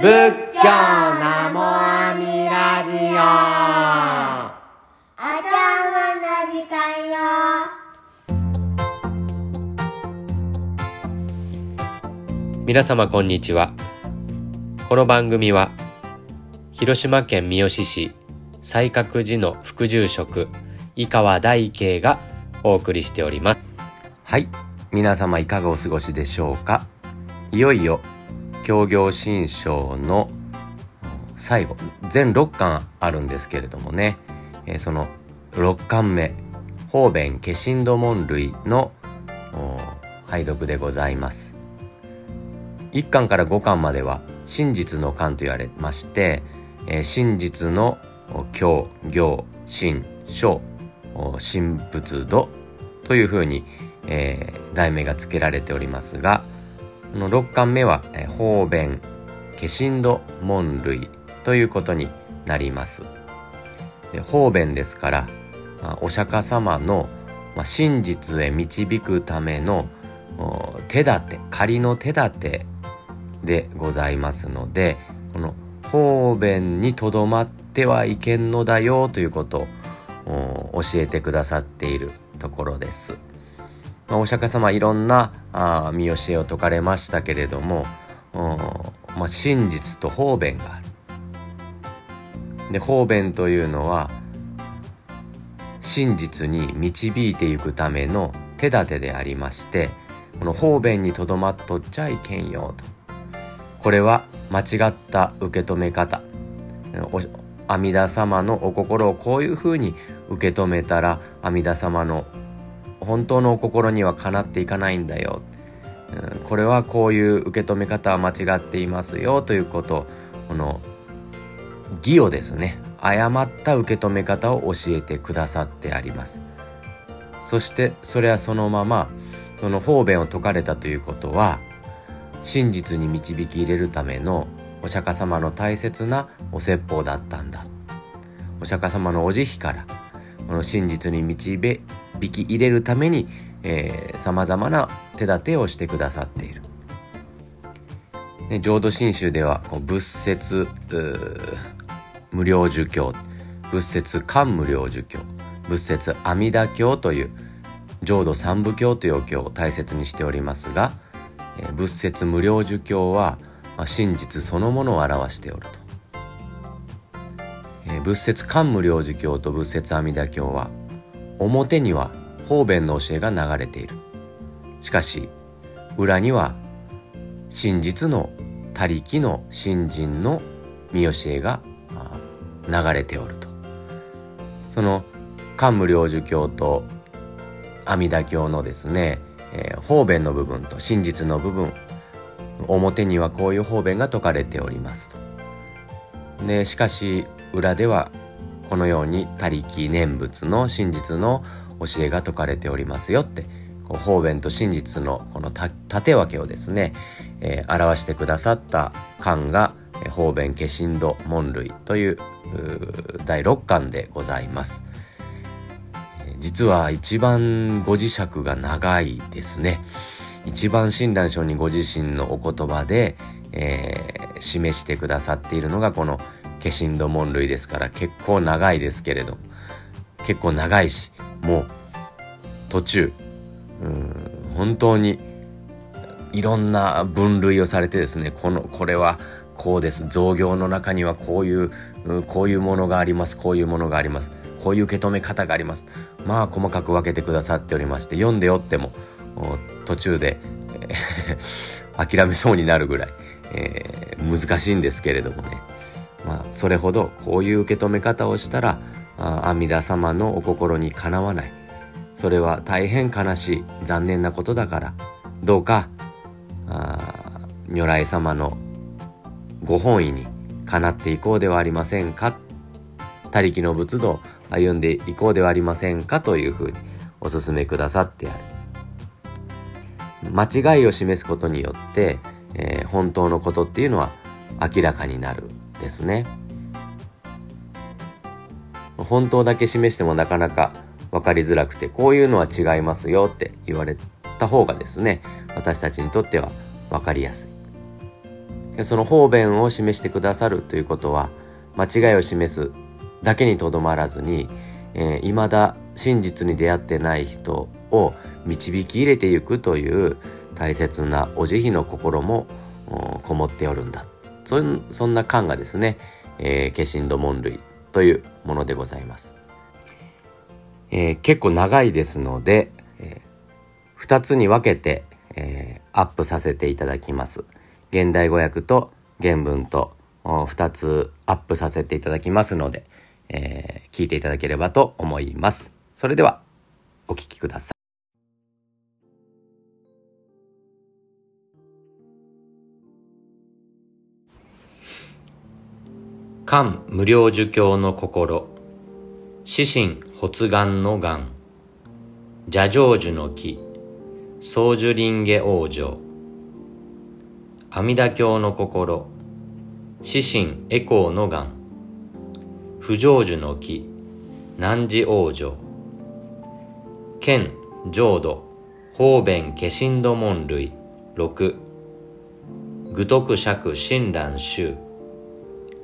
仏教ナモアミラジオ。お茶碗の時間よ。皆様こんにちは。この番組は広島県三次市西覚寺の副住職井川大慶がお送りしております。はい。皆様いかがお過ごしでしょうか。いよいよ協業新書の最後全6巻あるんですけれどもね、えーその6巻目方便化身土門類のお拝読でございます。1巻から5巻までは真実の巻と言われまして、えー真実の教行真書神仏土というふうに、えー題名が付けられておりますがこの6巻目は、方便化身土門類ということになります。で方便ですから、まあお釈迦様の、まあ、真実へ導くための手立て仮の手立てでございますのでこの方便にとどまってはいけんのだよということを教えてくださっているところです。まあお釈迦様いろんなあ見教えを説かれましたけれども、まあ、真実と方便がある。で方便というのは真実に導いていくための手立てでありましてこの方便にとどまっとっちゃいけんよとこれは間違った受け止め方阿弥陀様のお心をこういうふうに受け止めたら阿弥陀様の本当のお心にはかなっていかないんだよ、うんこれはこういう受け止め方は間違っていますよということこの義をですね誤った受け止め方を教えてくださってあります。そしてそれはそのままその方便を解かれたということは真実に導き入れるためのお釈迦様の大切なお説法だったんだ。お釈迦様のお慈悲からこの真実に導引き入れるためにさまざまな手立てをしてくださっている。ね浄土真宗ではこう仏説う無料儒教仏説漢無料儒教仏説阿弥陀経という浄土三部経というお経を大切にしておりますが、えー仏説無料儒教は、まあ、真実そのものを表しておると。えー仏説漢無量寿経と仏説阿弥陀経は表には方便の教えが流れているしかし裏には真実の他力の信心の見教えが流れておるとその漢無量寿経と阿弥陀経のですね、えー方便の部分と真実の部分表にはこういう方便が説かれておりますと。でしかし裏ではこのように他力念仏の真実の教えが説かれておりますよってこう方便と真実のこの縦分けをですね、えー表してくださった巻が方便化身土門類という第6巻でございます。実は一番ご磁石が長いですね。一番親鸞上にご自身のお言葉で、えー示してくださっているのがこの化身土門類ですから結構長いですけれど結構長いしもう途中うん本当にいろんな分類をされてですねこのこれはこうです。造業の中にはこういうこういうものがあります。こういうものがあります。こういう受け止め方があります。まあ細かく分けてくださっておりまして読んでよっても途中で、諦めそうになるぐらい、えー難しいんですけれどもね。まあそれほどこういう受け止め方をしたら阿弥陀様のお心にかなわない。それは大変悲しい残念なことだから。どうかあ如来様のご本意にかなっていこうではありませんか。他力の仏道歩んでいこうではありませんかというふうにお勧めくださってある。間違いを示すことによって、えー本当のことっていうのは明らかになる。ですね。本当だけ示してもなかなか分かりづらくてこういうのは違いますよって言われた方がですね私たちにとっては分かりやすい。その方便を示してくださるということは間違いを示すだけにとどまらずに、えー、未だ真実に出会ってない人を導き入れていくという大切なお慈悲の心もこもっておるんだそんそんな感がですね、えー、化身土門類というものでございます、えー、結構長いですので、えー、2つに分けて、えー、アップさせていただきます。現代語訳と原文と2つアップさせていただきますので、えー、聞いていただければと思います。それではお聞きください。漢無料儒教の心。死神発願の願。邪成就の木。宗樹林下王女。阿弥陀経の心。死神エコーの願。不成就の木。南寺王女。剣浄土。方便化身土門類。六。愚徳釈親鸞宗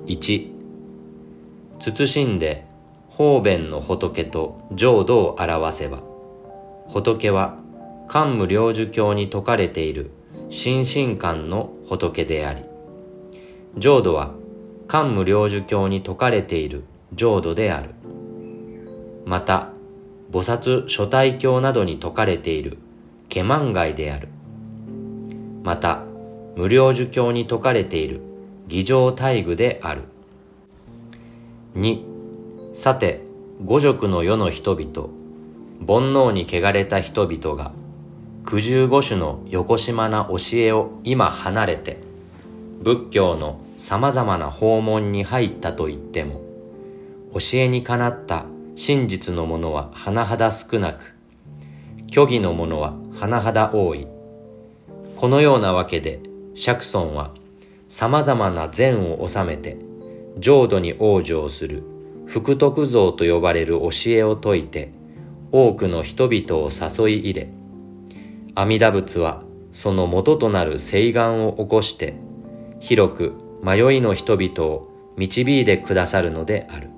一。慎んで方便の仏と浄土を表せば。仏は漢無領寿経に説かれている心身観の仏であり。浄土は漢無領寿経に説かれている浄土である。また菩薩諸体経などに説かれている化万外である。また無料寿経に説かれている偽上大具である。2さて五辱の世の人々煩悩に汚れた人々が九十五種の横島な教えを今離れて仏教の様々な訪問に入ったと言っても教えにかなった真実のものは甚だ少なく虚偽のものは甚だ多い。このようなわけで釈尊は様々な善を収めて浄土に往生する福徳像と呼ばれる教えを説いて多くの人々を誘い入れ阿弥陀仏はその元となる誓願を起こして広く迷いの人々を導いてくださるのである。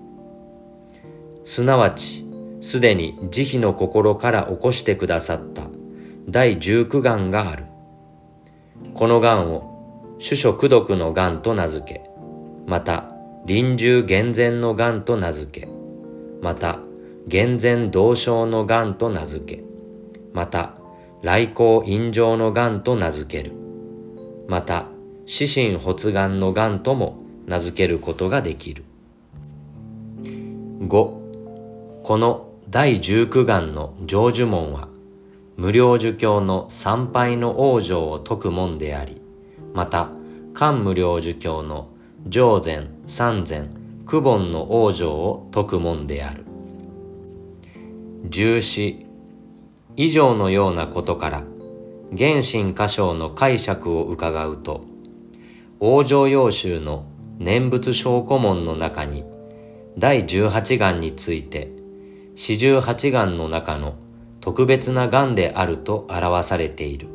すなわちすでに慈悲の心から起こしてくださった第十九願がある。この願を主書功徳の願と名付けまた臨終厳然の癌と名付け、また、厳然同症の癌と名付け、また、来光陰上の癌と名付ける。また、死神発願の癌とも名付けることができる。5. この第十九願の成就門は、無料儒教の参拝の往生を説く門であり、また、漢無料儒教の上前、三前、久本の往生を説くもんである。十四、以上のようなことから、原神歌唱の解釈を伺うと、往生要集の念仏証拠門の中に、第十八願について、四十八願の中の特別な願であると表されている。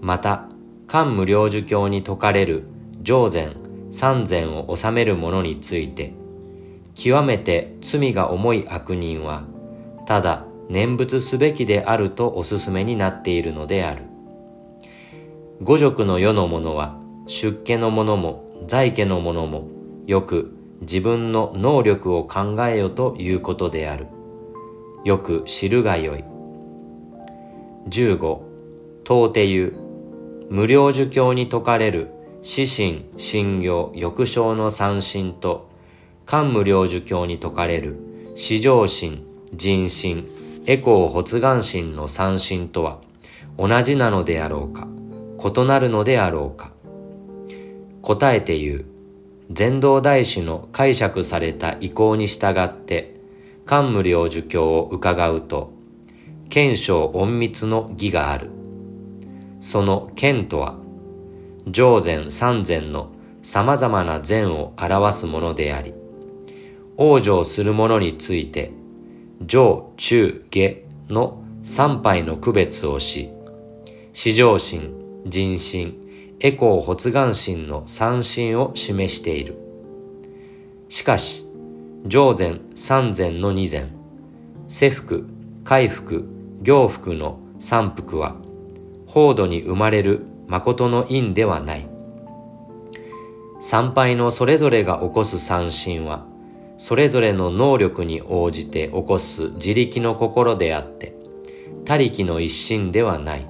また、漢無量寿経に説かれる上前三善を治める者について、極めて罪が重い悪人は、ただ念仏すべきであるとお勧めになっているのである。五辱の世の者は、出家の者も在家の者も、よく自分の能力を考えよということである。よく知るがよい。十五、問うて言う、無料儒教に説かれる死神、神行、翼章の三神と、漢無量寿経に説かれる、四条神、人神、エコー発願神の三神とは、同じなのであろうか、異なるのであろうか。答えて言う、禅道大師の解釈された意向に従って、漢無量寿経を伺うと、賢章隠密の義がある。その剣とは、上善三善の様々な善を表すものであり、往生する者について、上、中、下の三杯の区別をし、四上心、人心、エコー発願心の三心を示している。しかし、上善三善の二善、世福、回復、行福の三福は、法度に生まれる誠の因ではない。参拝のそれぞれが起こす三心は、それぞれの能力に応じて起こす自力の心であって、他力の一心ではない。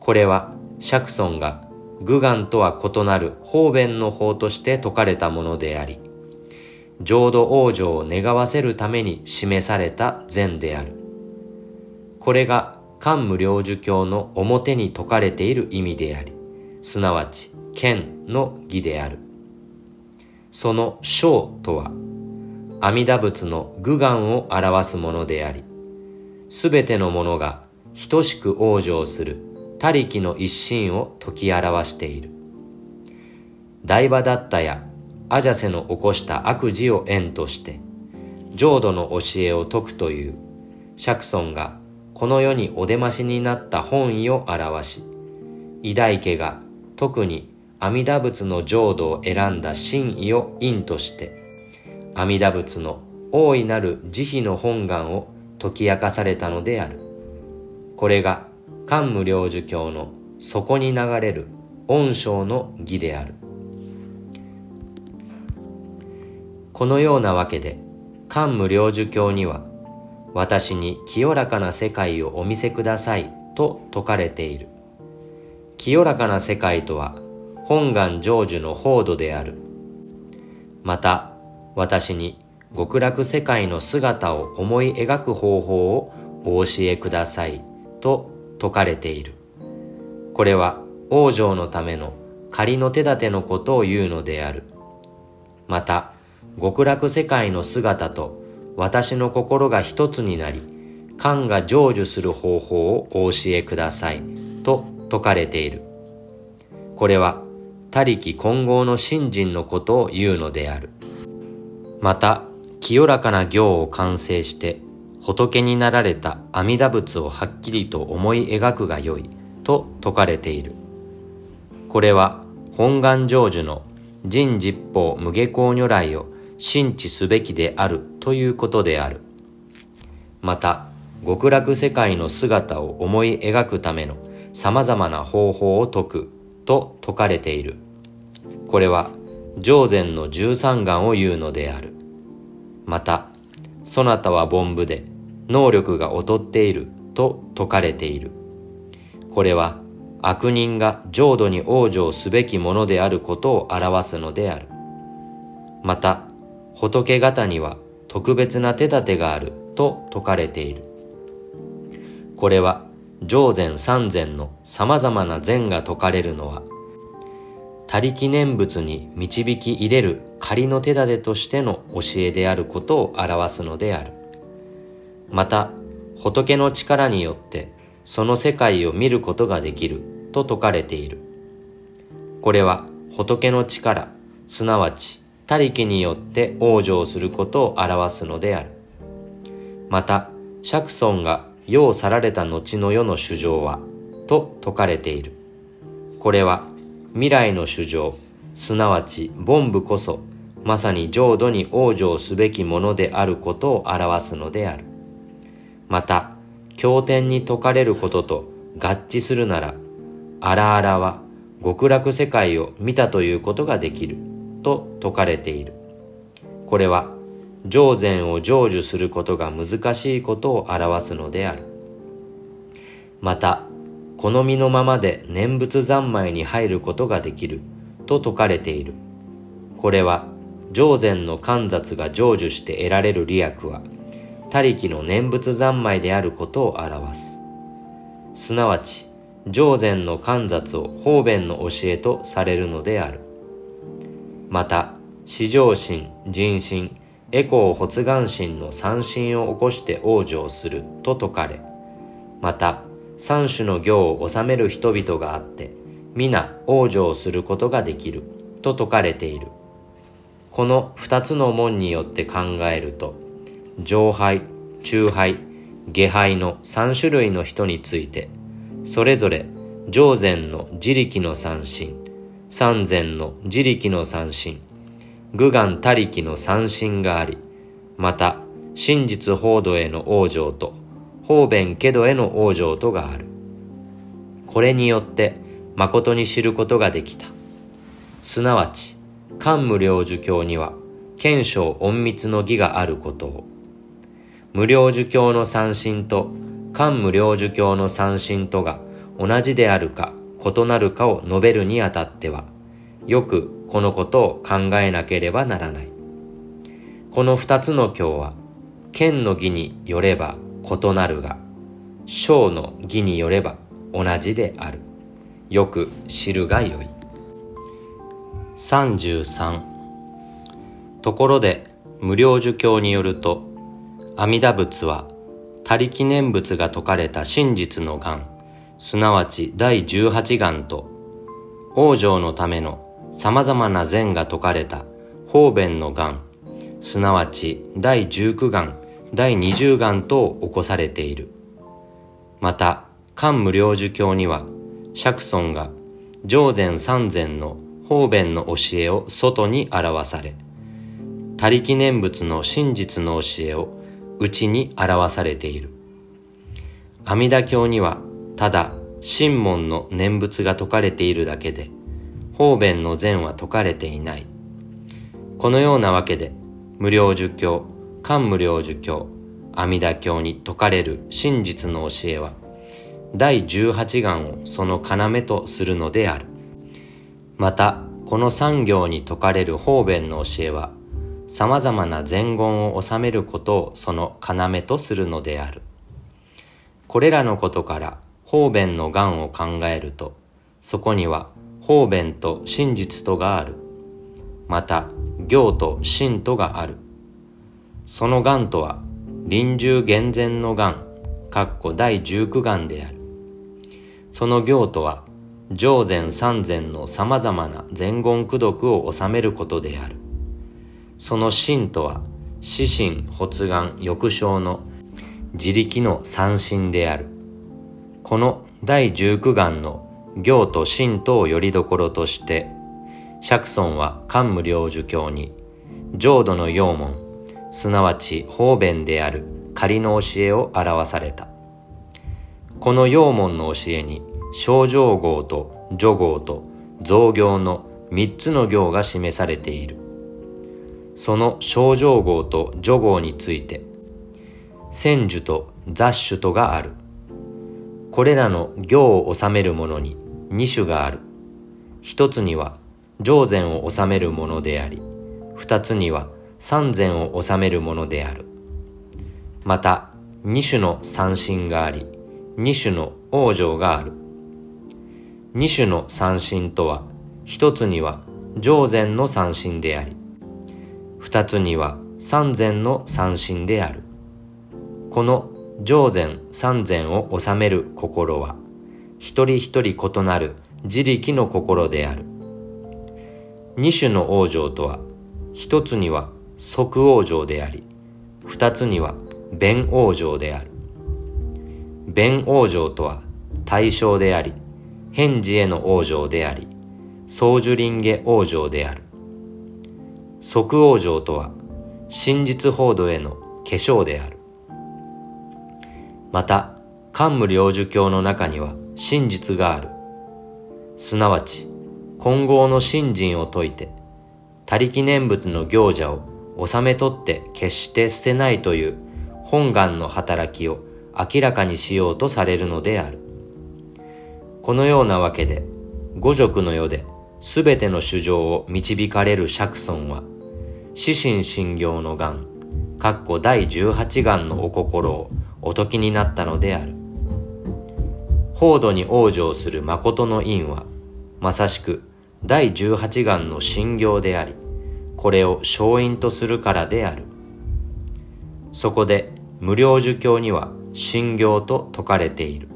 これは、釈尊が愚願とは異なる方便の法として説かれたものであり、浄土往生を願わせるために示された善である。これが漢無量寿経の表に説かれている意味であり、すなわち、剣の義である。その章とは、阿弥陀仏の愚願を表すものであり、すべてのものが等しく往生する他力の一心を解き表している。大場だったやアジャセの起こした悪事を縁として、浄土の教えを説くという、釈尊がこの世にお出ましになった本意を表し、偉大家が特に阿弥陀仏の浄土を選んだ真意を因として、阿弥陀仏の大いなる慈悲の本願を解き明かされたのである。これが漢無量寿経の底に流れる恩章の義である。このようなわけで、漢無量寿経には、私に清らかな世界をお見せくださいと説かれている。清らかな世界とは、本願成就の法度である。また、私に極楽世界の姿を思い描く方法をお教えくださいと説かれている。これは往生のための仮の手立てのことを言うのである。また、極楽世界の姿と私の心が一つになり、感が成就する方法をお教えください、と説かれている。これは、他力混合の信心のことを言うのである。また、清らかな行を完成して、仏になられた阿弥陀仏をはっきりと思い描くがよい、と説かれている。これは、本願成就の人実法無下校如来を信知すべきであるということである。また、極楽世界の姿を思い描くための様々な方法を説くと説かれている。これは、上善の十三願を言うのである。また、そなたは凡夫で、能力が劣っていると説かれている。これは、悪人が浄土に往生すべきものであることを表すのである。また、仏方には特別な手立てがあると説かれている。これは上善三善の様々な善が説かれるのは、他力念仏に導き入れる仮の手立てとしての教えであることを表すのである。また、仏の力によってその世界を見ることができると説かれている。これは仏の力、すなわち他力によって往生することを表すのである。また、釈尊が世を去られた後の世の主情は、と説かれている。これは、未来の主情、すなわち凡夫こそ、まさに浄土に往生すべきものであることを表すのである。また、経典に説かれることと合致するなら、荒々は極楽世界を見たということができる。と説かれている。これは、上善を成就することが難しいことを表すのである。また、好みのままで念仏三昧に入ることができると説かれている。これは、上善の観察が成就して得られる利益は、他力の念仏三昧であることを表す。すなわち、上善の観察を方便の教えとされるのである。また、至上心、人心、エコー発願心の三心を起こして往生すると説かれ、また、三種の行を治める人々があって、皆往生することができると説かれている。この二つの門によって考えると、上杯、中杯、下杯の三種類の人について、それぞれ上禅の自力の三神、三禅の自力の三神、愚願他力の三神があり、また、真実法土への往生と、方便家土への往生とがある。これによって、誠に知ることができた。すなわち、漢無量寿経には、賢章隠密の義があることを、無量寿経の三神と漢無量寿経の三神とが同じであるか異なるかを述べるにあたっては、よくこのことを考えなければならない。この二つの経は、剣の義によれば異なるが、章の義によれば同じである。よく知るがよい。33ところで無料寿経によると阿弥陀仏は他力念仏が説かれた真実の願すなわち第18願と往生のための様々な善が説かれた方便の願すなわち第19願第20願と起こされているまた漢無量寿経には釈尊が上善三善の方便の教えを外に表され他力念仏の真実の教えを内に表されている。阿弥陀経には、ただ、真門の念仏が説かれているだけで、方便の善は説かれていない。このようなわけで、無料寿経、漢無料寿経、阿弥陀経に説かれる真実の教えは、第18願をその要とするのである。また、この産業に説かれる方便の教えは、様々な伝言を収めることをその要とするのである。これらのことから方便の願を考えると、そこには方便と真実とがある。また、行と真とがある。その願とは、臨終厳然の願、かっこ第十九願である。その行とは、上善三善の様々な前言功徳を収めることである。その真とは、死神発願抑症の自力の三神である。この第十九願の行と真とをよりどころとして、釈尊は漢無量寿経に、浄土の要門、すなわち方便である仮の教えを表された。この要門の教えに、症状号と助号と造行の三つの行が示されている。その症状号と助号について、戦樹と雑種とがある。これらの行を収めるものに二種がある。一つには上善を収めるものであり、二つには三善を収めるものである。また、二種の三神があり、二種の往生がある。二種の三神とは、一つには上善の三神であり、二つには三善の三神である。この上善三善を治める心は、一人一人異なる自力の心である。二種の往生とは、一つには即往生であり、二つには弁往生である。弁往生とは対象であり、返事への往生であり、総樹林下往生である。即往生とは真実報道への化粧である。また、漢無領寿経の中には真実がある。すなわち、混合の信心を説いて、他力念仏の行者を収め取って決して捨てないという本願の働きを明らかにしようとされるのである。このようなわけで、五辱の世で全ての主情を導かれる釈尊は、死神信行の願、かっこ第18願のお心をお解きになったのである。法度に往生する誠の因は、まさしく第18願の信行であり、これを勝因とするからである。そこで無料寿経には信行と説かれている。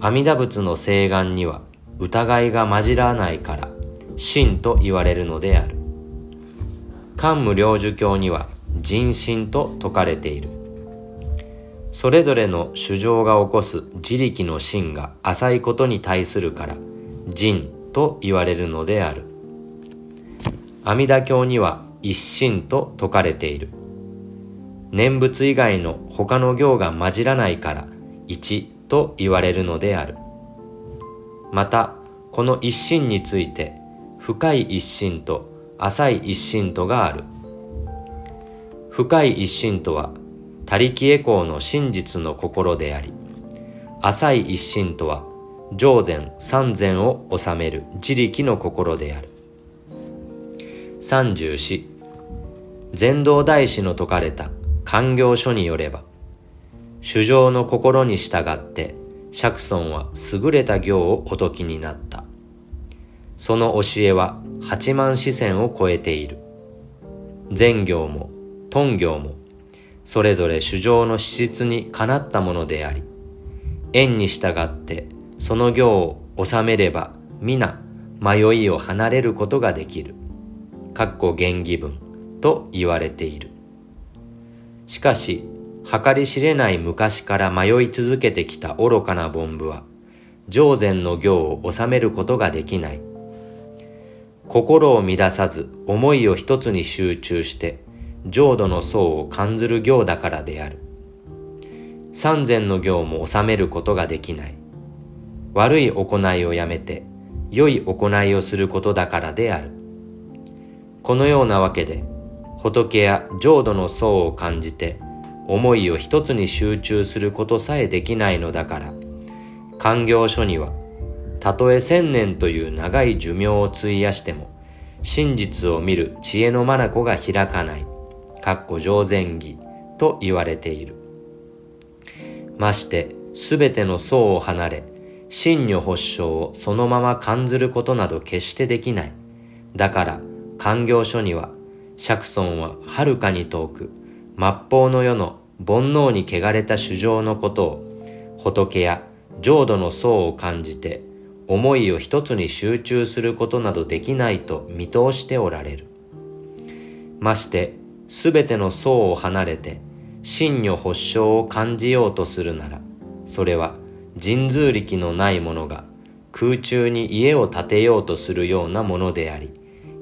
阿弥陀仏の聖願には疑いが混じらないから、真と言われるのである。漢無量寿経には人心と説かれている。それぞれの主情が起こす自力の心が浅いことに対するから人と言われるのである。阿弥陀経には一心と説かれている。念仏以外の他の行が混じらないから一と言われるのである。またこの一心について深い一心と浅い一心とがある。深い一心とは他力エコーの真実の心であり浅い一心とは上善三善を治める自力の心である。34禅道大師の説かれた官業書によれば主情の心に従って釈尊は優れた行をお説きになった。その教えは八万四千を超えている。善行も頓行もそれぞれ主情の資質にかなったものであり縁に従ってその行を収めれば皆迷いを離れることができる。かっこ原義文と言われている。しかし、計り知れない昔から迷い続けてきた愚かな凡夫は、上善の行を収めることができない。心を乱さず思いを一つに集中して、浄土の層を感ずる行だからである。三善の行も収めることができない。悪い行いをやめて、良い行いをすることだからである。このようなわけで、仏や浄土の層を感じて、思いを一つに集中することさえできないのだから、官業書には、たとえ千年という長い寿命を費やしても、真実を見る知恵の眼が開かない、かっこ上善義と言われている。まして、すべての層を離れ、真如発祥をそのまま感ずることなど決してできない。だから、官業書には、釈尊ははるかに遠く、末法の世の煩悩に汚れた主情のことを、仏や浄土の層を感じて、思いを一つに集中することなどできないと見通しておられる。まして、すべての層を離れて、真如発祥を感じようとするなら、それは神通力のない者が空中に家を建てようとするようなものであり、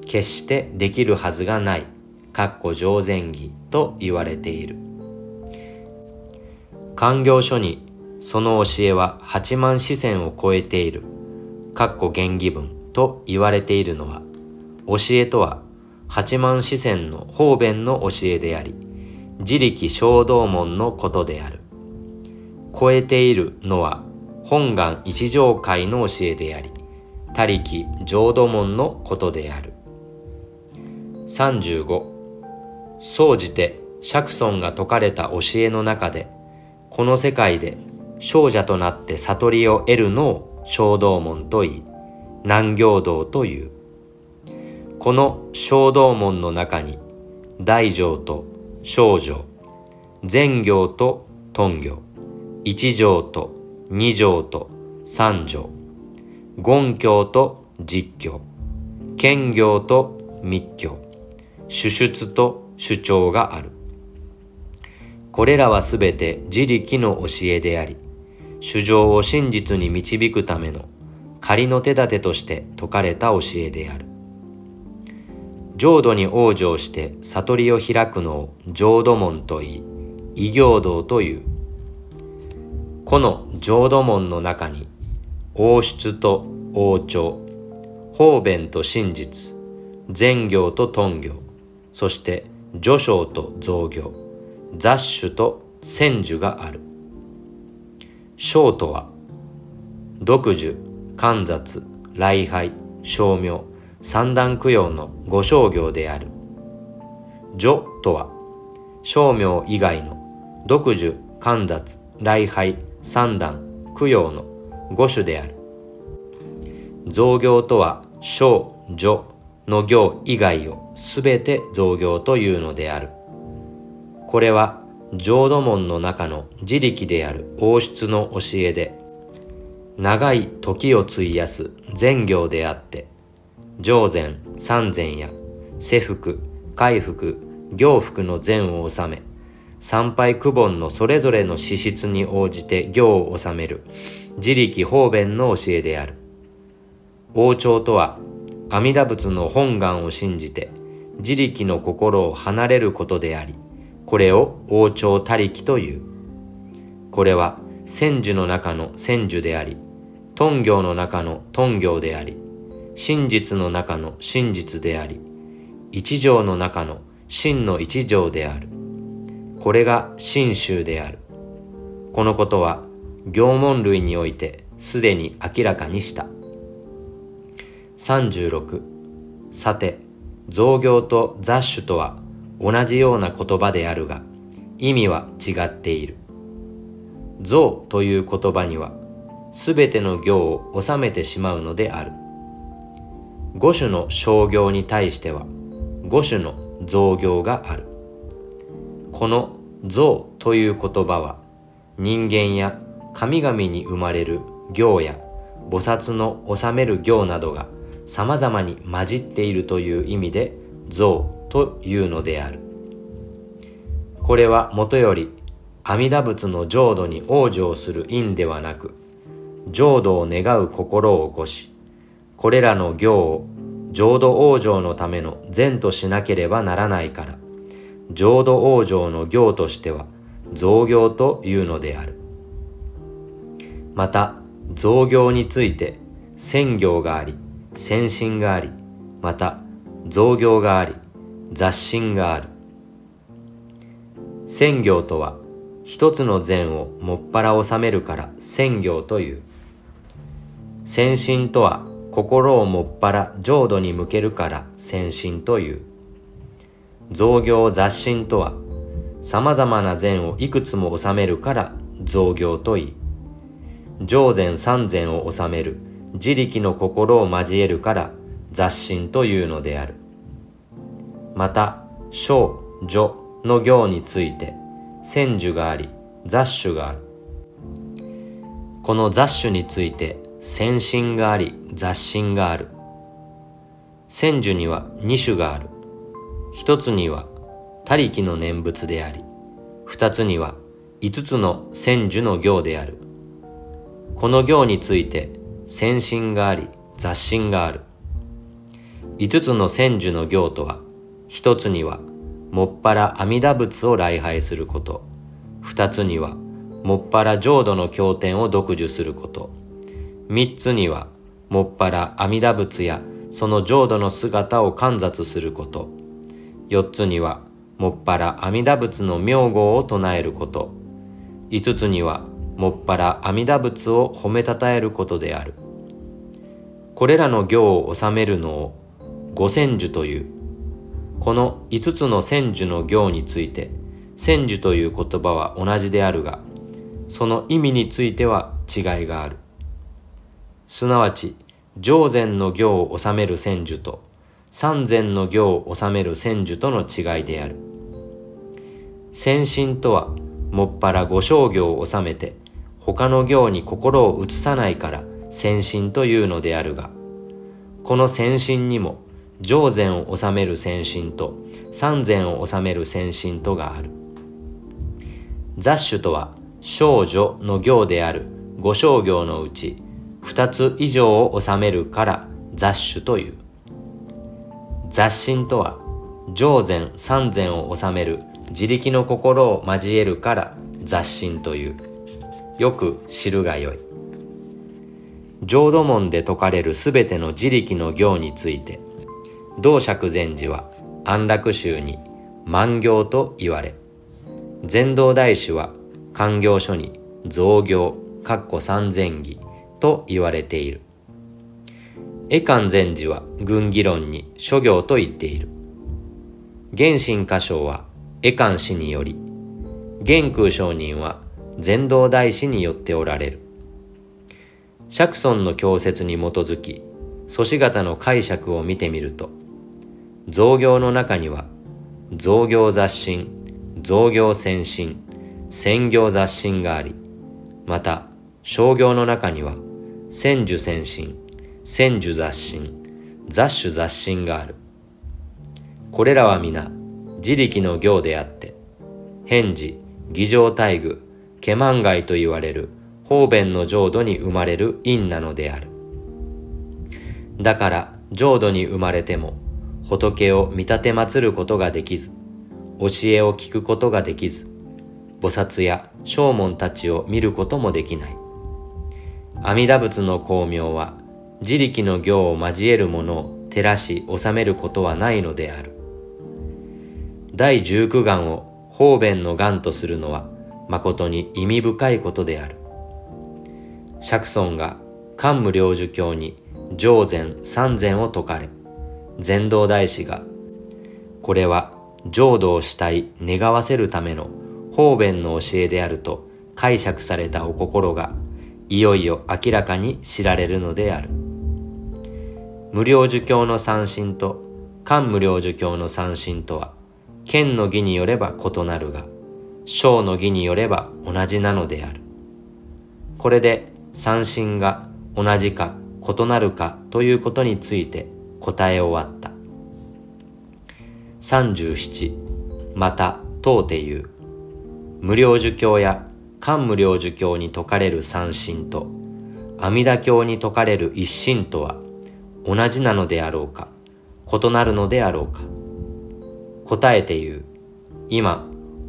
決してできるはずがない、かっこ上善義と言われている。官業書にその教えは八万四千を超えている、かっこ原義文と言われているのは、教えとは八万四千の方便の教えであり、自力衝動門のことである。超えているのは本願一条会の教えであり、他力浄土門のことである。35総じて釈尊が説かれた教えの中でこの世界で少者となって悟りを得るのを小道門と言い南行道というこの小道門の中に大乗と小乗善行と頓行一乗と二乗と三乗言教と実教兼行と密教主出と主張がある。これらはすべて自力の教えであり、主情を真実に導くための仮の手立てとして説かれた教えである。浄土に往生して悟りを開くのを浄土門といい、異行道という。この浄土門の中に、王出と王朝、方便と真実、善行と頓行、そして序章と造業、雑種と千樹がある。章とは、独樹、観雑、礼拝、称名、三段供養の五商行である。序とは、称名以外の独樹、観雑、礼拝、三段、供養の五種である。造業とは、小、序、の行以外をすべて造業というのである。これは浄土門の中の自力である王室の教えで、長い時を費やす善行であって、上善、三善や世福、回復、行福の善を治め、参拝区本のそれぞれの資質に応じて行を治める自力方便の教えである。王朝とは阿弥陀仏の本願を信じて自力の心を離れることであり、これを王朝他力という。これは千樹の中の千樹であり、頓行の中の頓行であり、真実の中の真実であり、一条の中の真の一条である。これが真宗である。このことは行問類においてすでに明らかにした。36さて造業と雑種とは同じような言葉であるが意味は違っている造という言葉にはすべての行を収めてしまうのである五種の商業に対しては五種の造業があるこの造という言葉は人間や神々に生まれる行や菩薩の治める行などが様々に混じっているという意味で像というのである。これはもとより阿弥陀仏の浄土に往生する因ではなく、浄土を願う心を起こし、これらの行を浄土往生のための善としなければならないから、浄土往生の行としては造業というのである。また、造業について専業があり、先進があり、また造業があり、雑心がある。専業とは、一つの善をもっぱら収めるから専業という。先進とは、心をもっぱら浄土に向けるから先進という。造業雑心とは、様々な善をいくつも収めるから造業といい。上善三善を収める自力の心を交えるから雑心というのである。また、小、女の行について、千樹があり、雑種がある。この雑種について、先心があり、雑心がある。千樹には二種がある。一つには、他力の念仏であり、二つには、五つの千樹の行である。この行について、先進があり、雑心がある。五つの千樹の行とは、一つには、もっぱら阿弥陀仏を礼拝すること。二つには、もっぱら浄土の経典を読受すること。三つには、もっぱら阿弥陀仏やその浄土の姿を観察すること。四つには、もっぱら阿弥陀仏の名号を唱えること。五つには、もっぱら阿弥陀仏を褒めたたえることである。これらの行を収めるのを五千樹という。この五つの千樹の行について、千樹という言葉は同じであるが、その意味については違いがある。すなわち、上善の行を収める千樹と、三善の行を収める千樹との違いである。先進とは、もっぱら五商行を収めて、他の行に心を移さないから先進というのであるが、この先進にも上善を治める先進と三善を治める先進とがある。雑種とは少女の行である五商行のうち二つ以上を治めるから雑種という。雑心とは上善三善を治める自力の心を交えるから雑心という。よく知るがよい。浄土門で説かれるすべての自力の行について、道釈禅師は安楽宗に万行と言われ、禅道大師は官行書に造行、かっこ三千義と言われている。絵観禅師は軍議論に諸行と言っている。原神歌唱は絵観氏により、玄空上人は禅道大師によっておられる。釈尊の教説に基づき、祖師型の解釈を見てみると、造業の中には、造業雑心、造業先進、専業雑心があり、また、商業の中には、千樹先進、千樹雑心、雑種雑心がある。これらは皆、自力の行であって、返事、儀仗大具、ケマンガイと言われる方便の浄土に生まれる因なのである。だから浄土に生まれても仏を見立て祀ることができず、教えを聞くことができず、菩薩や正門たちを見ることもできない。阿弥陀仏の光明は自力の行を交えるものを照らし収めることはないのである。第十九願を方便の願とするのは誠に意味深いことである。釈尊が桓武領寿教に上善三善を説かれ、禅道大師が、これは浄土をしたい願わせるための方便の教えであると解釈されたお心が、いよいよ明らかに知られるのである。無料儒教の三神と漢無料儒教の三神とは、剣の義によれば異なるが、小の義によれば同じなのである。これで三神が同じか異なるかということについて答え終わった。37また当て言う無料儒教や漢無料儒教に説かれる三神と阿弥陀教に説かれる一神とは同じなのであろうか異なるのであろうか。答えて言う。今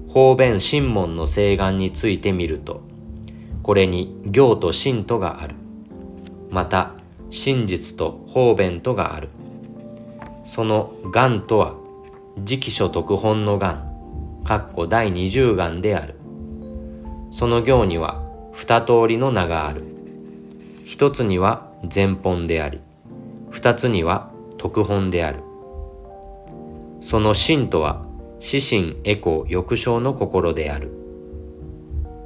方便神門の請願についてみるとこれに行と神とがある。また真実と方便とがある。その願とは直書特本の願かっこ第二十願である。その行には二通りの名がある。一つには前本であり二つには特本である。その真とは死神エコ抑傷の心である。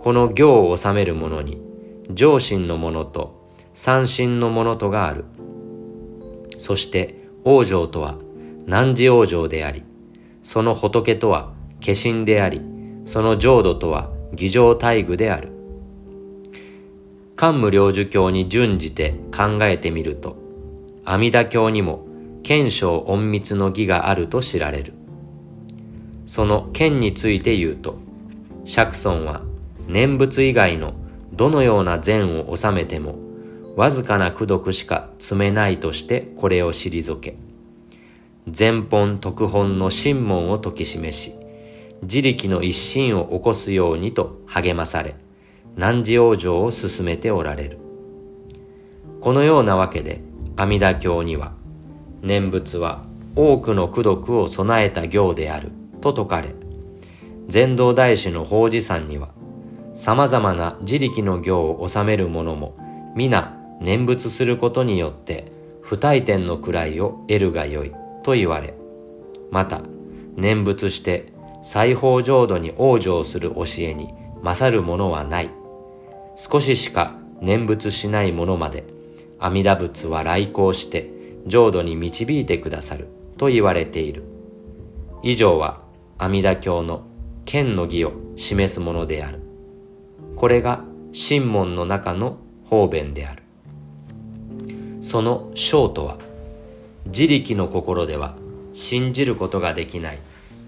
この行を治める者に上心のものと三神のものとがある。そして王女とは汝王女でありその仏とは化身でありその浄土とは儀仗大具である。漢無領寿教に準じて考えてみると阿弥陀教にも賢章隠密の儀があると知られる。その剣について言うと釈尊は念仏以外のどのような善を収めてもわずかな功徳しか積めないとしてこれを退け前本特本の神門を説き示し自力の一心を起こすようにと励まされ汝往生を進めておられる。このようなわけで阿弥陀経には念仏は多くの功徳を備えた行であると説かれ禅道大師の法事山には様々な自力の行を治める者も皆念仏することによって不退転の位を得るがよいと言われまた念仏して西方浄土に往生する教えに勝るものはない。少ししか念仏しない者まで阿弥陀仏は来航して浄土に導いてくださると言われている。以上は阿弥陀経の剣の義を示すものである。これが神門の中の方便である。その章とは自力の心では信じることができない。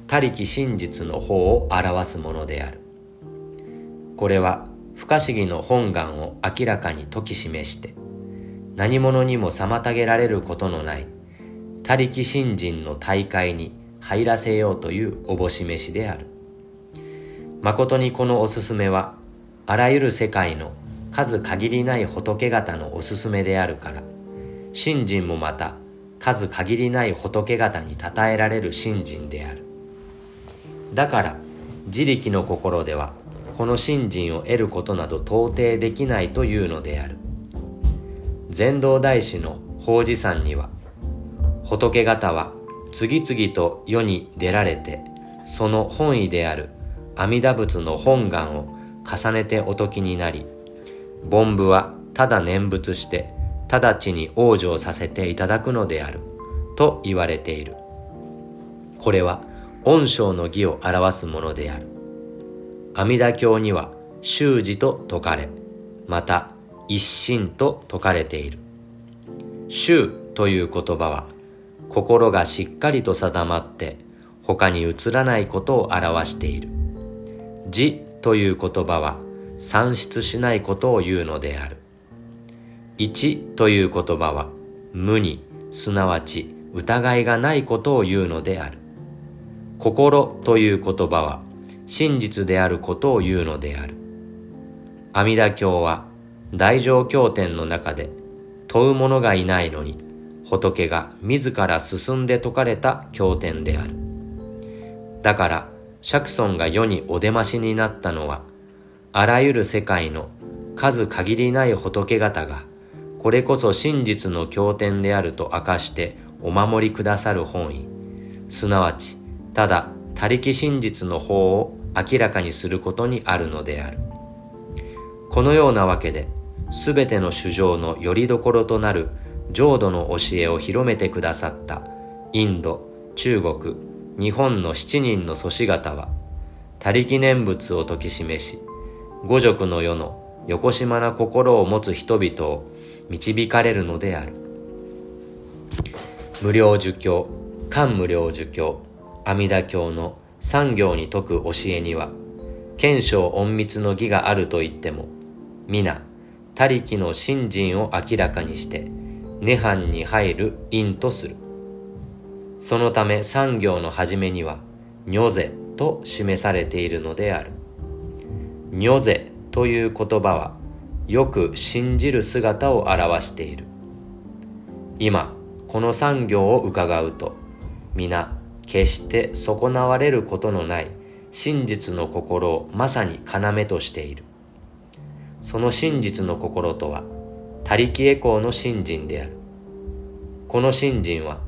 他力真実の方を表すものである。これは不可思議の本願を明らかに説き示して何者にも妨げられることのない他力信心の大会に入らせようというおぼししである。誠にこのおすすめはあらゆる世界の数限りない仏方のおすすめであるから信心もまた数限りない仏方に称えられる信心である。だから自力の心ではこの信心を得ることなど到底できないというのである。禅道大師の法事山には仏方は次々と世に出られてその本意である阿弥陀仏の本願を重ねてお解きになり凡夫はただ念仏して直ちに往生させていただくのであると言われている。これは恩章の義を表すものである阿弥陀経には修持と説かれまた一心と説かれている修という言葉は心がしっかりと定まって他に移らないことを表している字という言葉は算出しないことを言うのである。一という言葉は無に、すなわち疑いがないことを言うのである。心という言葉は真実であることを言うのである。阿弥陀経は大乗経典の中で問う者がいないのに仏が自ら進んで説かれた経典である。だから釈尊が世にお出ましになったのはあらゆる世界の数限りない仏方がこれこそ真実の経典であると明かしてお守りくださる本意すなわちただ他力真実の法を明らかにすることにあるのである。このようなわけで全ての主情の拠り所となる浄土の教えを広めてくださったインド中国日本の七人の祖師方は他力念仏を説き示し五辱の世の横島な心を持つ人々を導かれるのである。無料儒教漢無料儒教阿弥陀経の産業に説く教えには賢章隠密の義があると言っても皆他力の信心を明らかにして涅槃に入る因とする。そのため産業の初めには如ぜと示されているのである。如ぜという言葉はよく信じる姿を表している。今この産業を伺うと皆決して損なわれることのない真実の心をまさに要としている。その真実の心とは他力エコーの信心である。この信心は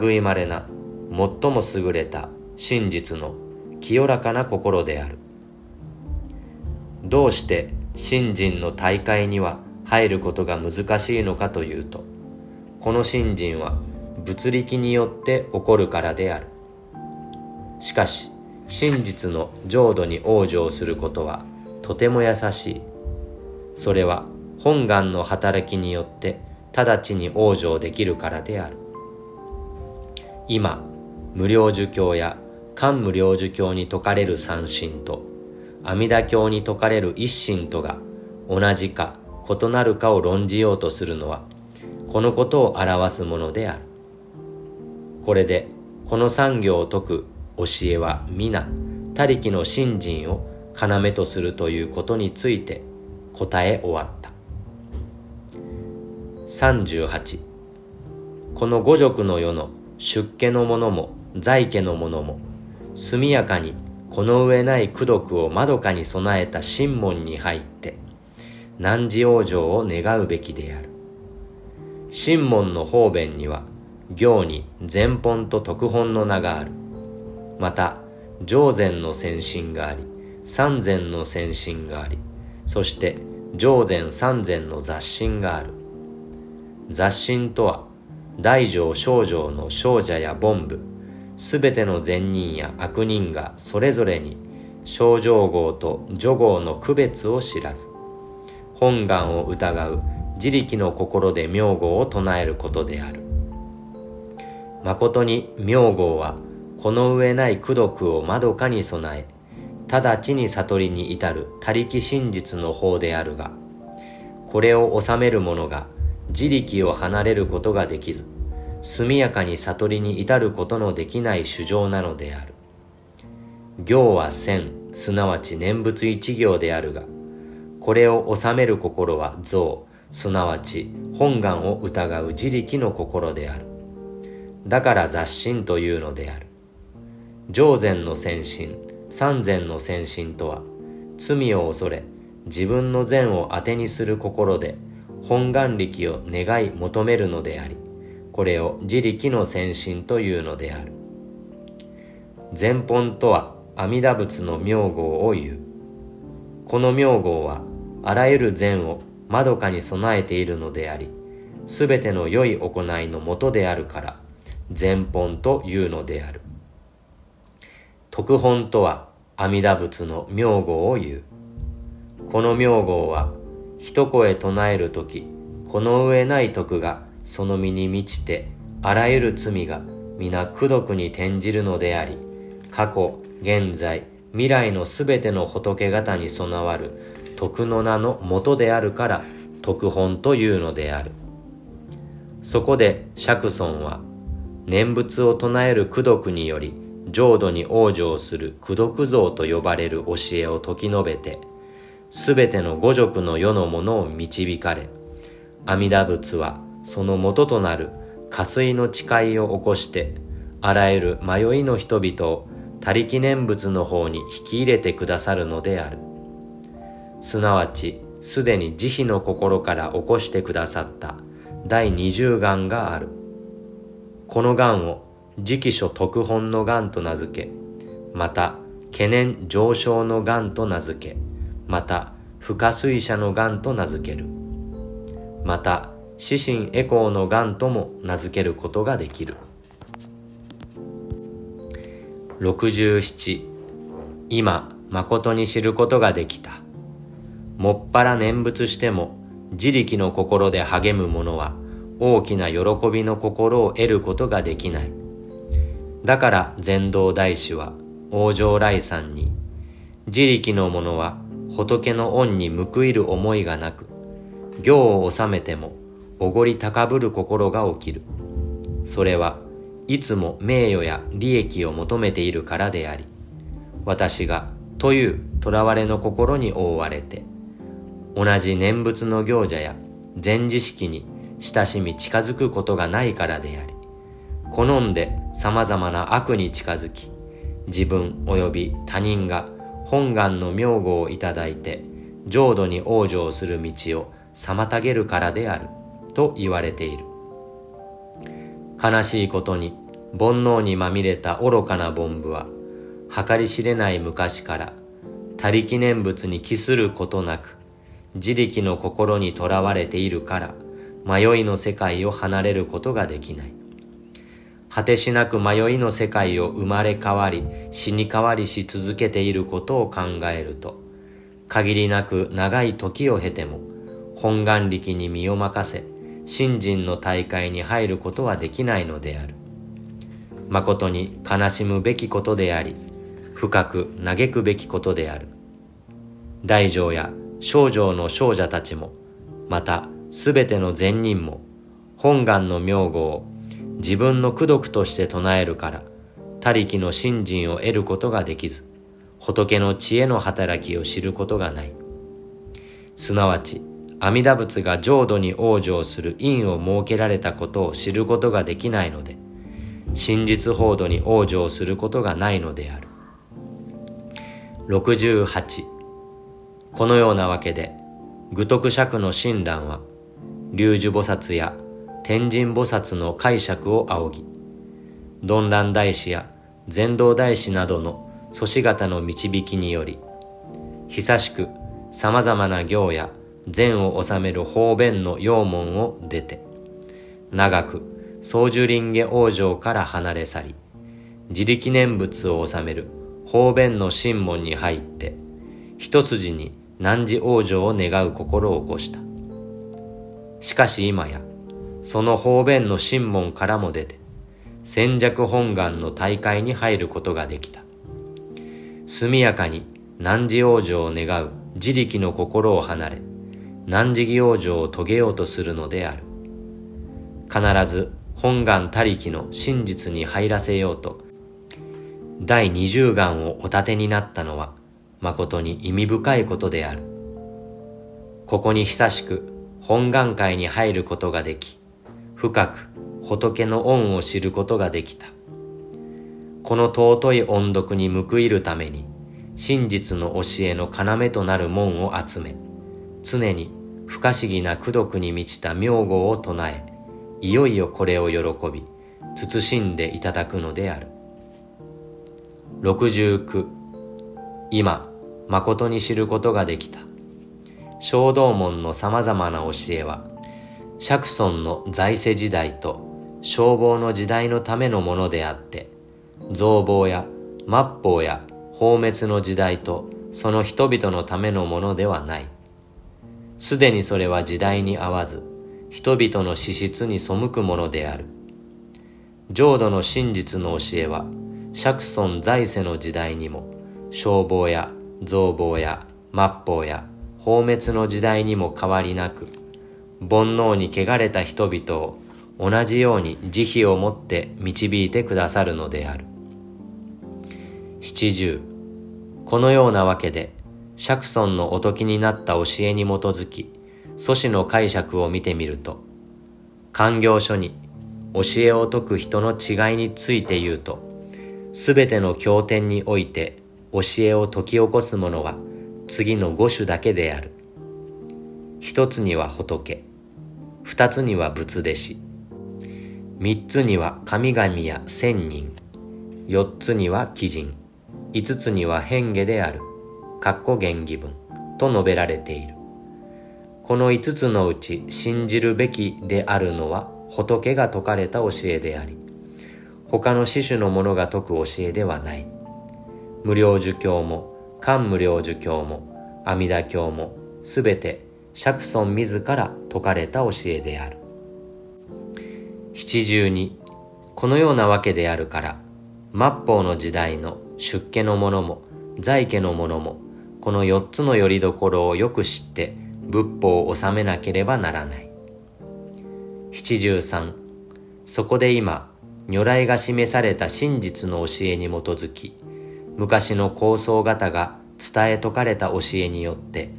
類まれな最も優れた真実の清らかな心である。どうして信心の大会には入ることが難しいのかというとこの信心は物力によって起こるからである。しかし真実の浄土に往生することはとても優しい。それは本願の働きによって直ちに往生できるからである。今無料儒教や漢無料儒教に説かれる三神と阿弥陀経に説かれる一神とが同じか異なるかを論じようとするのはこのことを表すものである。これでこの産業を説く教えは皆他力の信心を要とするということについて答え終わった。38この五辱の世の出家の者も在家の者も速やかにこの上ない功徳をまどかに備えた神門に入って汝往生を願うべきである。神門の方便には行に前本と特本の名がある。また上前の先進があり三前の先進がありそして上前三前の雑神がある。雑神とは大乗小乗の少者や凡夫すべての善人や悪人がそれぞれに症状号と助号の区別を知らず本願を疑う自力の心で名号を唱えることである。誠に名号はこの上ない功徳をまどかに備え直ちに悟りに至る他力真実の方であるがこれを治める者が自力を離れることができず速やかに悟りに至ることのできない主情なのである。行は千、すなわち念仏一行であるが、これを治める心は像、すなわち本願を疑う自力の心である。だから雑心というのである。上善の先進、三善の先進とは、罪を恐れ、自分の善を当てにする心で、本願力を願い求めるのであり、これを自力の先進というのである。前本とは阿弥陀仏の名号を言う。この名号はあらゆる善をまどかに備えているのでありすべての良い行いのもとであるから前本というのである。特本とは阿弥陀仏の名号を言うこの名号は一声唱えるときこの上ない徳がその身に満ちてあらゆる罪が皆功徳に転じるのであり過去現在未来のすべての仏方に備わる徳の名の元であるから徳本というのである。そこで釈尊は念仏を唱える功徳により浄土に往生する功徳像と呼ばれる教えを説き述べてすべての五辱の世のものを導かれ阿弥陀仏はその元となる下水の誓いを起こしてあらゆる迷いの人々を他力念仏の方に引き入れてくださるのである。すなわちすでに慈悲の心から起こしてくださった第二十願がある。この願を直書特本の願と名付けまた懸念上昇の願と名付けまた不可水者の願と名付ける。また死神エコーの癌とも名付けることができる。67今誠に知ることができた。もっぱら念仏しても自力の心で励む者は大きな喜びの心を得ることができない。だから禅道大師は往生来さんに自力の者は仏の恩に報いる思いがなく行を収めてもおごり高ぶる心が起きる。それはいつも名誉や利益を求めているからであり私がという囚われの心に覆われて同じ念仏の行者や禅知識に親しみ近づくことがないからであり好んで様々な悪に近づき自分及び他人が本願の名号をいただいて浄土に往生する道を妨げるからであると言われている。悲しいことに煩悩にまみれた愚かな凡夫は計り知れない昔から他力念仏に帰することなく自力の心にとらわれているから迷いの世界を離れることができない。果てしなく迷いの世界を生まれ変わり死に変わりし続けていることを考えると限りなく長い時を経ても本願力に身を任せ信心の大会に入ることはできないのである。誠に悲しむべきことであり深く嘆くべきことである。大乗や少女の少女たちもまたすべての善人も本願の名号自分の功徳として唱えるから他力の信心を得ることができず仏の知恵の働きを知ることがない。すなわち阿弥陀仏が浄土に往生する因を設けられたことを知ることができないので真実報道に往生することがないのである。68このようなわけで愚徳釈の親鸞は龍樹菩薩や天神菩薩の解釈を仰ぎ、鈍乱大師や禅道大師などの祖師方の導きにより、久しく様々な行や善を治める方便の要門を出て、長く総樹林下往生から離れ去り、自力念仏を治める方便の神門に入って、一筋に汝往生を願う心を起こした。しかし今や、その方便の神門からも出て、戦弱本願の大会に入ることができた。速やかに汝往生を願う自力の心を離れ、汝義往生を遂げようとするのである。必ず本願他力の真実に入らせようと、第二十願をお立てになったのは、誠に意味深いことである。ここに久しく本願会に入ることができ、深く仏の恩を知ることができた。この尊い音読に報いるために、真実の教えの要となる門を集め、常に不可思議な功徳に満ちた名号を唱え、いよいよこれを喜び、慎んでいただくのである。69今、誠に知ることができた。小道門の様々な教えは、釈尊の在世時代と消防の時代のためのものであって、造亡や末法や放滅の時代とその人々のためのものではない。すでにそれは時代に合わず、人々の資質に背くものである。浄土の真実の教えは、釈尊在世の時代にも、消防や造防や末法や放滅の時代にも変わりなく煩悩に汚れた人々を同じように慈悲をもって導いてくださるのである。七十このようなわけで釈尊のおときになった教えに基づき祖師の解釈を見てみると官業書に教えを説く人の違いについて言うとすべての経典において教えを説き起こす者は次の五種だけである。一つには仏。二つには仏弟子。三つには神々や仙人。四つには鬼人。五つには変化である。かっこ原義文と述べられている。この五つのうち信じるべきであるのは仏が説かれた教えであり他の種の者が説く教えではない。無料儒教も漢無料儒教も阿弥陀教もすべて釈尊自ら説かれた教えである。七十二このようなわけであるから末法の時代の出家の者も在家の者もこの四つの拠り所をよく知って仏法を収めなければならない。七十三そこで今如来が示された真実の教えに基づき昔の高僧方が伝え説かれた教えによって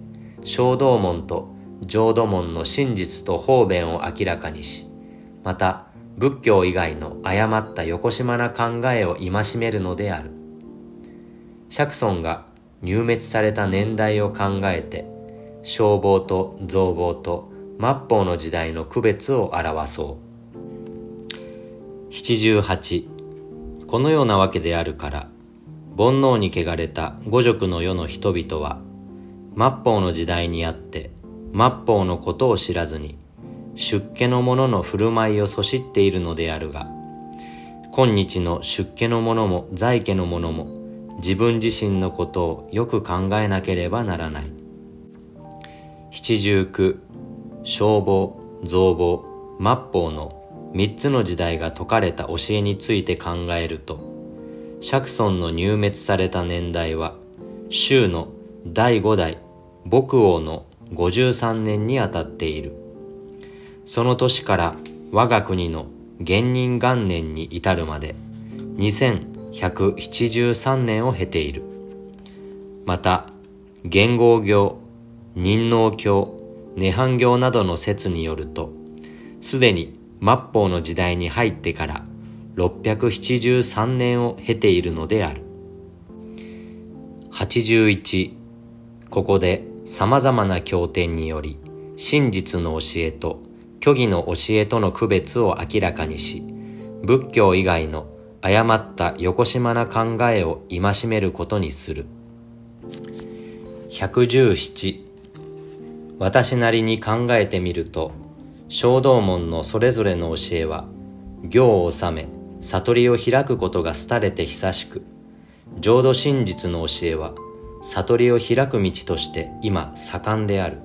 小道門と浄土門の真実と方便を明らかにしまた仏教以外の誤った横島な考えを戒めるのである。釈尊が入滅された年代を考えて消防と造防と末法の時代の区別を表そう。七十八このようなわけであるから煩悩に汚れた五辱の世の人々は末法の時代にあって末法のことを知らずに出家の者の振る舞いをそしっているのであるが今日の出家の者も在家の者も自分自身のことをよく考えなければならない。七十九消防造防末法の三つの時代が説かれた教えについて考えると釈尊の入滅された年代は州の第五代牧王の53年にあたっているその年から我が国の元任元年に至るまで2173年を経ている。また、元号行、任能教、涅槃行などの説によると、すでに末法の時代に入ってから673年を経ているのである。81ここで様々な経典により真実の教えと虚偽の教えとの区別を明らかにし、仏教以外の誤った横島な考えを戒めることにする。117私なりに考えてみると、小道門のそれぞれの教えは、行を治め、悟りを開くことが廃れて久しく、浄土真実の教えは、悟りを開く道として今盛んである。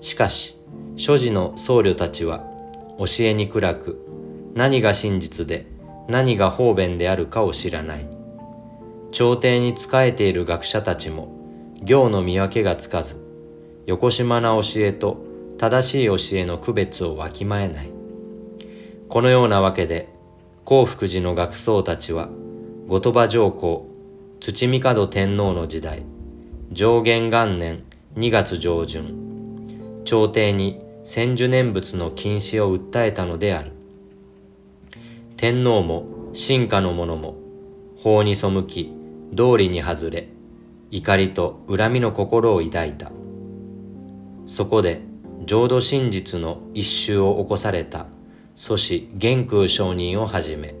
しかし、諸寺の僧侶たちは教えに暗く何が真実で何が方便であるかを知らない朝廷に仕えている学者たちも行の見分けがつかず横島な教えと正しい教えの区別をわきまえないこのようなわけで興福寺の学僧たちは後鳥羽上皇土御門天皇の時代上元元年2月上旬朝廷に千住念仏の禁止を訴えたのである。天皇も進化の者も法に背き道理に外れ怒りと恨みの心を抱いた。そこで浄土真実の一周を起こされた祖師玄空上人をはじめ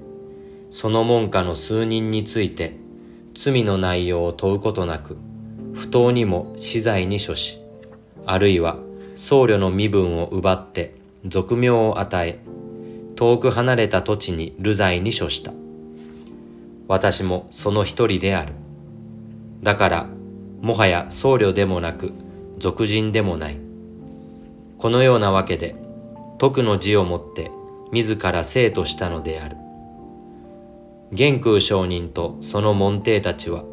その門下の数人について罪の内容を問うことなく不当にも死罪に処しあるいは僧侶の身分を奪って俗名を与え、遠く離れた土地に流罪に処した。私もその一人である。だから、もはや僧侶でもなく、俗人でもない。このようなわけで、徳の字をもって自ら生としたのである。玄空上人とその門弟たちは、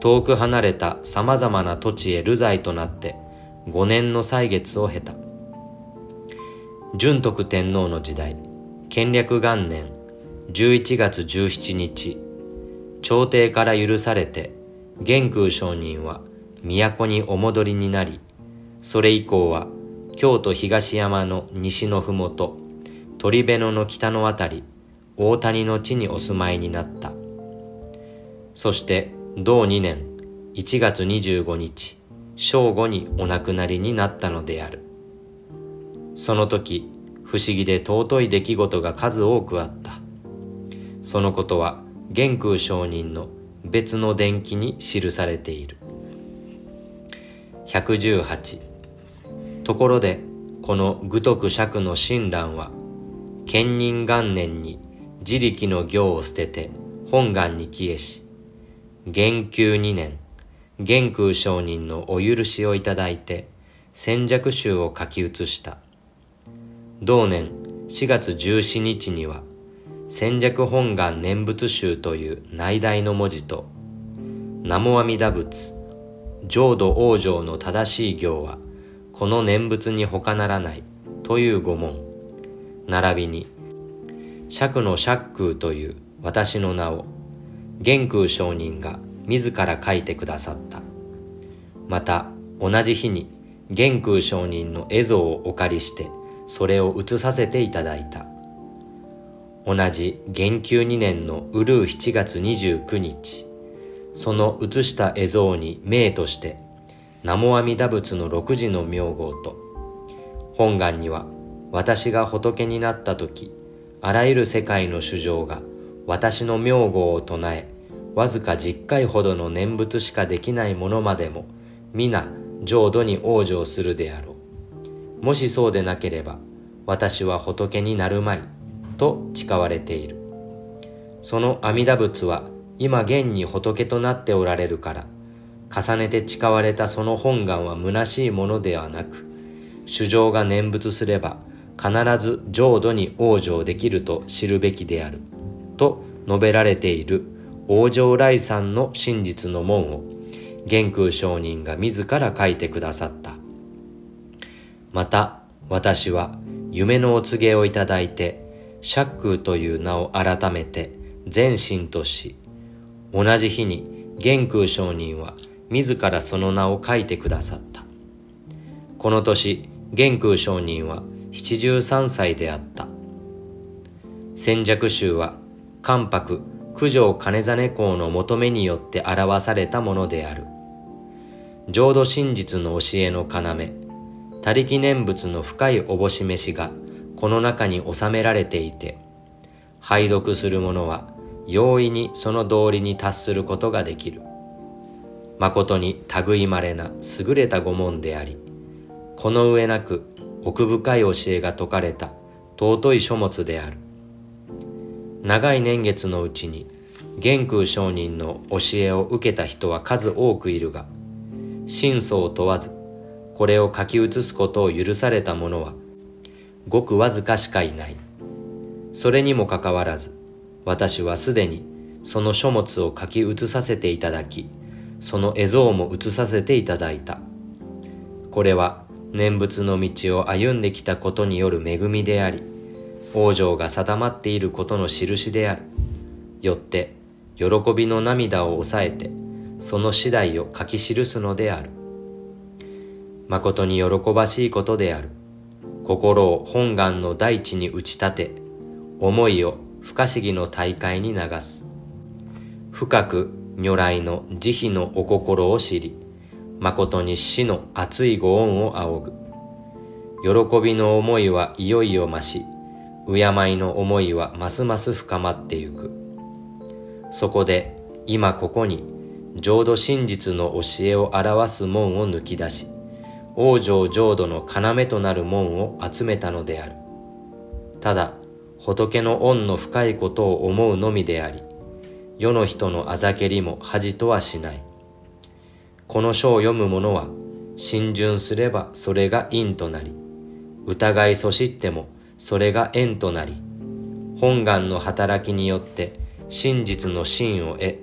遠く離れた様々な土地へ流罪となって5年の歳月を経た。純徳天皇の時代、建略元年11月17日、朝廷から許されて、玄空上人は都にお戻りになり、それ以降は京都東山の西のふもと、鳥辺野の北のあたり、大谷の地にお住まいになった。そして同2年1月25日正午にお亡くなりになったのである。その時不思議で尊い出来事が数多くあった。そのことは玄空上人の別の伝記に記されている。118ところでこの愚徳釈の親鸞は建仁元年に自力の行を捨てて本願に帰依し元久二年、元空上人のお許しをいただいて、戦弱集を書き写した。同年4月17日には、戦弱本願念仏集という内題の文字と、南無阿弥陀仏、浄土往生の正しい行は、この念仏に他ならないという語文、並びに、釈の釈空という私の名を玄空上人が自ら書いてくださった。また、同じ日に玄空上人の絵像をお借りして、それを写させていただいた。同じ元久2年のウルー7月29日、その写した絵像に名として、南無阿弥陀仏の六時の名号と、本願には私が仏になった時、あらゆる世界の主情が私の名号を唱え、わずか十回ほどの念仏しかできないものまでも、皆浄土に往生するであろう。もしそうでなければ、私は仏になるまい、と誓われている。その阿弥陀仏は、今現に仏となっておられるから、重ねて誓われたその本願は虚しいものではなく、主情が念仏すれば、必ず浄土に往生できると知るべきである。と述べられている往生来さんの真実の門を玄空上人が自ら書いてくださった。また私は夢のお告げをいただいて釈空という名を改めて全身とし同じ日に玄空上人は自らその名を書いてくださった。この年玄空上人は七十三歳であった。戦弱集は関白九条金実公の求めによって表されたものである。浄土真実の教えの要、他力念仏の深いおぼし飯がこの中に収められていて、拝読する者は容易にその道理に達することができる。誠に類まれな優れた御門であり、この上なく奥深い教えが説かれた尊い書物である。長い年月のうちに玄空上人の教えを受けた人は数多くいるが真相を問わずこれを書き写すことを許された者はごくわずかしかいないそれにもかかわらず私はすでにその書物を書き写させていただきその絵像も写させていただいたこれは念仏の道を歩んできたことによる恵みであり往生が定まっていることの印である。よって、喜びの涙を抑えて、その次第を書き記すのである。誠に喜ばしいことである。心を本願の大地に打ち立て、思いを不可思議の大海に流す。深く如来の慈悲のお心を知り、誠に死の熱いご恩を仰ぐ。喜びの思いはいよいよ増し、敬いの思いはますます深まってゆく。そこで今ここに浄土真実の教えを表す門を抜き出し、往生浄土の要となる門を集めたのである。ただ、仏の恩の深いことを思うのみであり、世の人のあざけりも恥とはしない。この書を読む者は、信順すればそれが因となり、疑いそしってもそれが縁となり、本願の働きによって真実の真を得、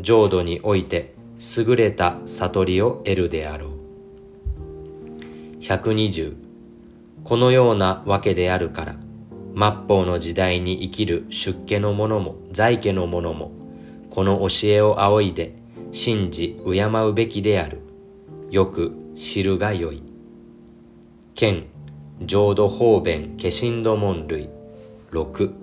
浄土において優れた悟りを得るであろう。120このようなわけであるから末法の時代に生きる出家の者も在家の者もこの教えを仰いで信じ敬うべきである。よく知るがよい。剣浄土方便化身土門類。6